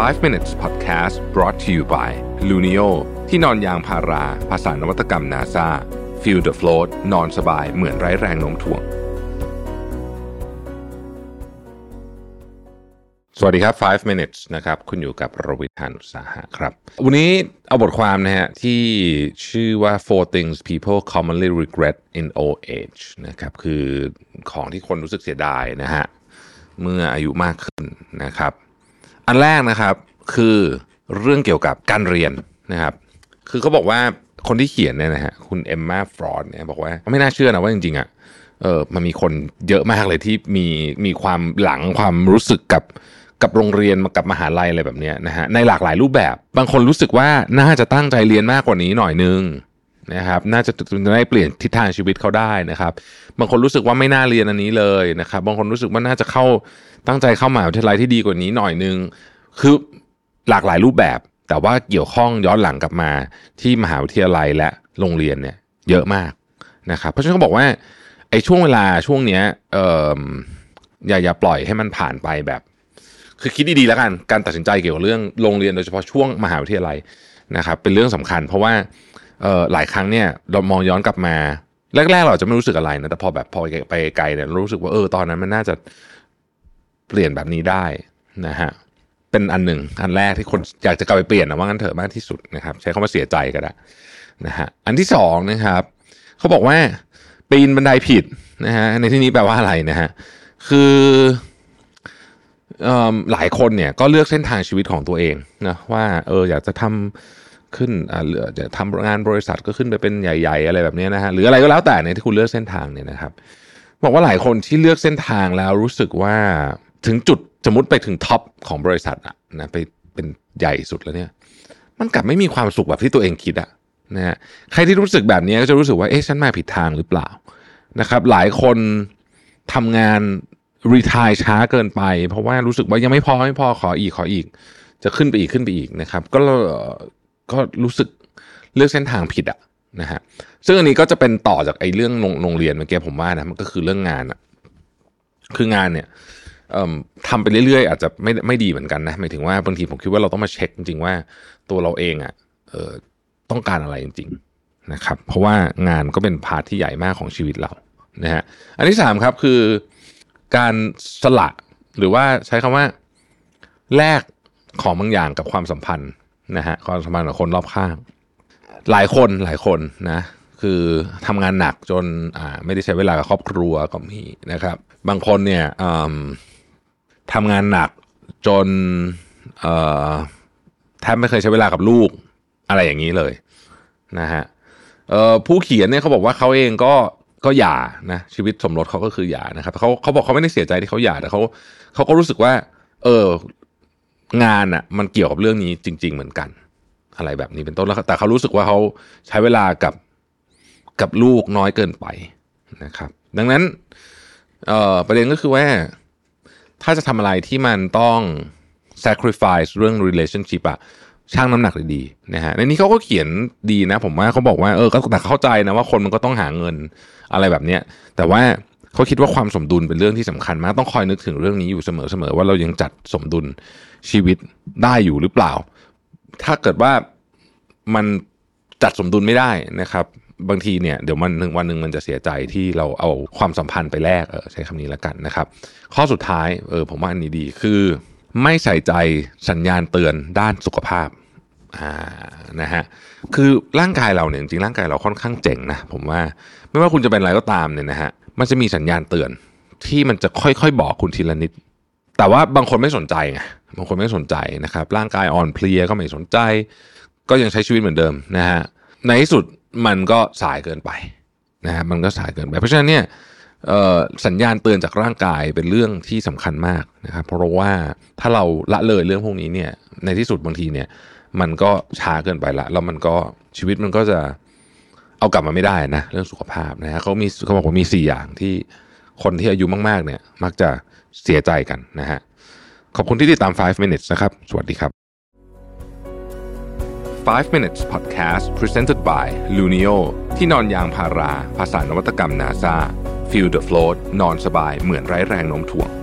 5 minutes podcast brought to you by Luno ที่นอนยางพารา ภาษานวัตกรรม NASA feel the float นอนสบายเหมือนไร้แรงโน้มถ่วง สวัสดีครับ 5 minutes นะครับ คุณอยู่กับรวิทานุสาหะครับ วันนี้เอาบทความนะฮะ ที่ชื่อว่า four things people commonly regret in old age นะครับ คือของที่คนรู้สึกเสียดายนะฮะ เมื่ออายุมากขึ้นนะครับ อันแรกนะครับคือเรื่องเกี่ยวกับการเรียนนะครับคือเขาบอกว่าคนที่เขียนเนี่ยนะฮะคุณเอมมาฟรอดเนี่ยบอกว่าไม่น่าเชื่อนะว่าจริงๆอะเออมันมีคนเยอะมากเลยที่มีมีความหลังความรู้สึกกับกับโรงเรียนกับมหาลัยอะไรแบบเนี้ยนะฮะในหลากหลายรูปแบบ บางคนรู้สึกว่าน่าจะตั้งใจเรียนมากกว่านี้หน่อยนึง นะครับน่าจะจะได้เปลี่ยนทิศทางชีวิตเขาได้นะครับ บางคนรู้สึกว่าไม่น่าเรียนอันนี้เลยนะครับ บางคนรู้สึกว่าน่าจะเข้าตั้งใจเข้ามหาวิทยาลัยที่ดีกว่านี้หน่อยนึง คือหลากหลายรูปแบบ แต่ว่าเกี่ยวข้องย้อนหลังกลับมาที่มหาวิทยาลัยและโรงเรียนเนี่ยเยอะมากนะครับ เพราะฉะนั้นเขาบอกว่าไอ้ช่วงเวลาช่วงเนี้ยเอ่ออย่าอย่าปล่อยให้มันผ่านไปแบบ คือคิดดีๆแล้วกันการตัดสินใจเกี่ยวกับเรื่องโรงเรียนโดยเฉพาะช่วงมหาวิทยาลัยนะครับ เป็นเรื่องสำคัญ เพราะว่า เอ่อหลายครั้งเนี่ยเรามองย้อนกลับมา แรกๆ เราจะไม่รู้สึกอะไรนะแต่พอแบบพอไปไกลเนี่ยรู้สึกว่าเออตอนนั้นมันน่าจะเปลี่ยนแบบนี้ได้นะฮะเป็นอันหนึ่งอันแรกที่คนอยากจะกลับไปเปลี่ยนนะว่างั้นเถอะมากที่สุดนะครับ ใช้คำว่าเสียใจก็ได้นะฮะอันที่สองนะครับเขาบอกว่าปีนบันไดผิดนะฮะในที่นี้แปลว่าอะไรนะฮะคือหลายคนเนี่ยก็เลือกเส้นทางชีวิตของตัวเองนะว่าเอออยากจะทำ ขึ้นอ่าหรือจะทำงานบริษัทก็ขึ้นไปเป็นใหญ่ๆ อะไรแบบนี้นะฮะหรืออะไรก็แล้วแต่เนี่ยที่คุณเลือกเส้นทางเนี่ยนะครับบอกว่าหลายคนที่เลือกเส้นทางแล้วรู้สึกว่าถึงจุดสมมติไปถึงท็อปของบริษัทอะนะไปเป็นใหญ่สุดแล้วเนี่ย มันกลับไม่มีความสุขแบบที่ตัวเองคิดอะนะฮะใครที่รู้สึกแบบนี้ก็จะรู้สึกว่าเอ๊ะฉันมาผิดทางหรือเปล่านะครับ หลายคนทำงานรีทายช้าเกินไป เพราะว่ารู้สึกว่ายังไม่พอไม่พอขออีกขออีก จะขึ้นไปอีกขึ้นไปอีกนะครับ ก็ ก็รู้สึกเลือกเส้นทางผิดอะนะฮะซึ่งอันนี้ก็จะเป็นต่อจากไอ้เรื่องโรงเรียนเมื่อกี้ผมว่านะมันก็คือเรื่องงานอะคืองานเนี่ยทำไปเรื่อยๆ อาจจะไม่ไม่ดีเหมือนกันนะหมายถึงว่าบางทีผมคิดว่าเราต้องมาเช็คจริงๆว่าตัวเราเองอะ่ะต้องการอะไรจริง ๆนะครับ เพราะว่างานก็เป็นพาร์ทที่ใหญ่มากของชีวิตเรานะฮะอันที่สามครับคือการสละหรือว่าใช้คำว่าแลกของบางอย่างกับความสัมพันธ์ นะฮะความสัมพันธ์กับคนรอบข้าง หลายคนหลายคนนะ คือทำงานหนักจนอ่าไม่ได้ใช้เวลากับครอบครัวก็มีนะครับ บางคนเนี่ยทำงานหนักจนแทบไม่เคยใช้เวลากับลูกอะไรอย่างนี้เลยนะฮะผู้เขียนเนี่ยเขาบอกว่าเขาเองก็ก็หย่านะชีวิตสมรสเขาก็คือหย่านะครับเขาเขาบอกเขาไม่ได้เสียใจที่เขาหย่าแต่เขาเขาก็รู้สึกว่า เออ งานอะ่ะมันเกี่ยวกับเรื่องนี้จริง ๆ เหมือนกัน อะไรแบบนี้เป็นต้นแล้วแต่เขารู้สึกว่าเขาใช้เวลากับกับลูกน้อยเกินไปนะครับ ดังนั้นเออประเด็นก็คือว่า ถ้าจะทำอะไรที่มันต้อง sacrifice เรื่อง relationship อะช่างน้ำหนักดีๆนะฮะในนี้เขาก็เขียนดีนะ ผมว่าเขาบอกว่าเออก็แต่เข้าใจนะว่าคนมันก็ต้องหาเงินอะไรแบบเนี้ยแต่ว่า เขาคิดว่าความสมดุลเป็นเรื่องที่สำคัญมากต้องคอยนึกถึงเรื่องนี้อยู่เสมอๆว่าเรายังจัดสมดุลชีวิตได้อยู่หรือเปล่า ถ้าเกิดว่ามันจัดสมดุลไม่ได้นะครับ บางทีเนี่ยเดี๋ยวมันหนึ่งวันหนึ่งมันจะเสียใจที่เราเอาความสัมพันธ์ไปแลกเออใช้คำนี้แล้วกันนะครับ ข้อสุดท้ายเออผมว่าอันนี้ดีคือ ไม่ใส่ใจสัญญาณเตือนด้านสุขภาพอ่านะฮะคือร่างกายเราเนี่ยจริงร่างกายเราค่อนข้างเจ๋งนะผมว่าไม่ว่าคุณจะเป็นอะไรก็ตามเนี่ยนะฮะ มันจะมีสัญญาณเตือนที่มันจะค่อยๆ บอกคุณทีละนิด แต่ว่าบางคนไม่สนใจไงบางคนไม่สนใจนะครับ ร่างกายอ่อนเพลียก็ไม่สนใจ ก็ยังใช้ชีวิตเหมือนเดิมนะฮะในที่สุดมันก็สายเกินไปนะฮะมันก็สายเกินไป เพราะฉะนั้นเนี่ยสัญญาณเตือนจากร่างกายเป็นเรื่องที่สำคัญมากนะครับ เพราะว่าถ้าเราละเลยเรื่องพวกนี้เนี่ยในที่สุดบางทีเนี่ยมันก็ช้าเกินไปละแล้วมันก็ชีวิตมันก็จะ เอากลับมาไม่ได้นะเรื่องสุขภาพนะฮะเขามีเขาบอกว่ามี 4 อย่างที่คนที่อายุมากๆเนี่ยมักจะเสียใจกันนะฮะขอบคุณที่ติดตาม 5 minutes นะครับ สวัสดีครับ 5 minutes podcast presented by Luno ที่นอนยางพารา ภาษานวัตกรรม NASA feel the float นอนสบายเหมือนไร้แรงโน้มถ่วง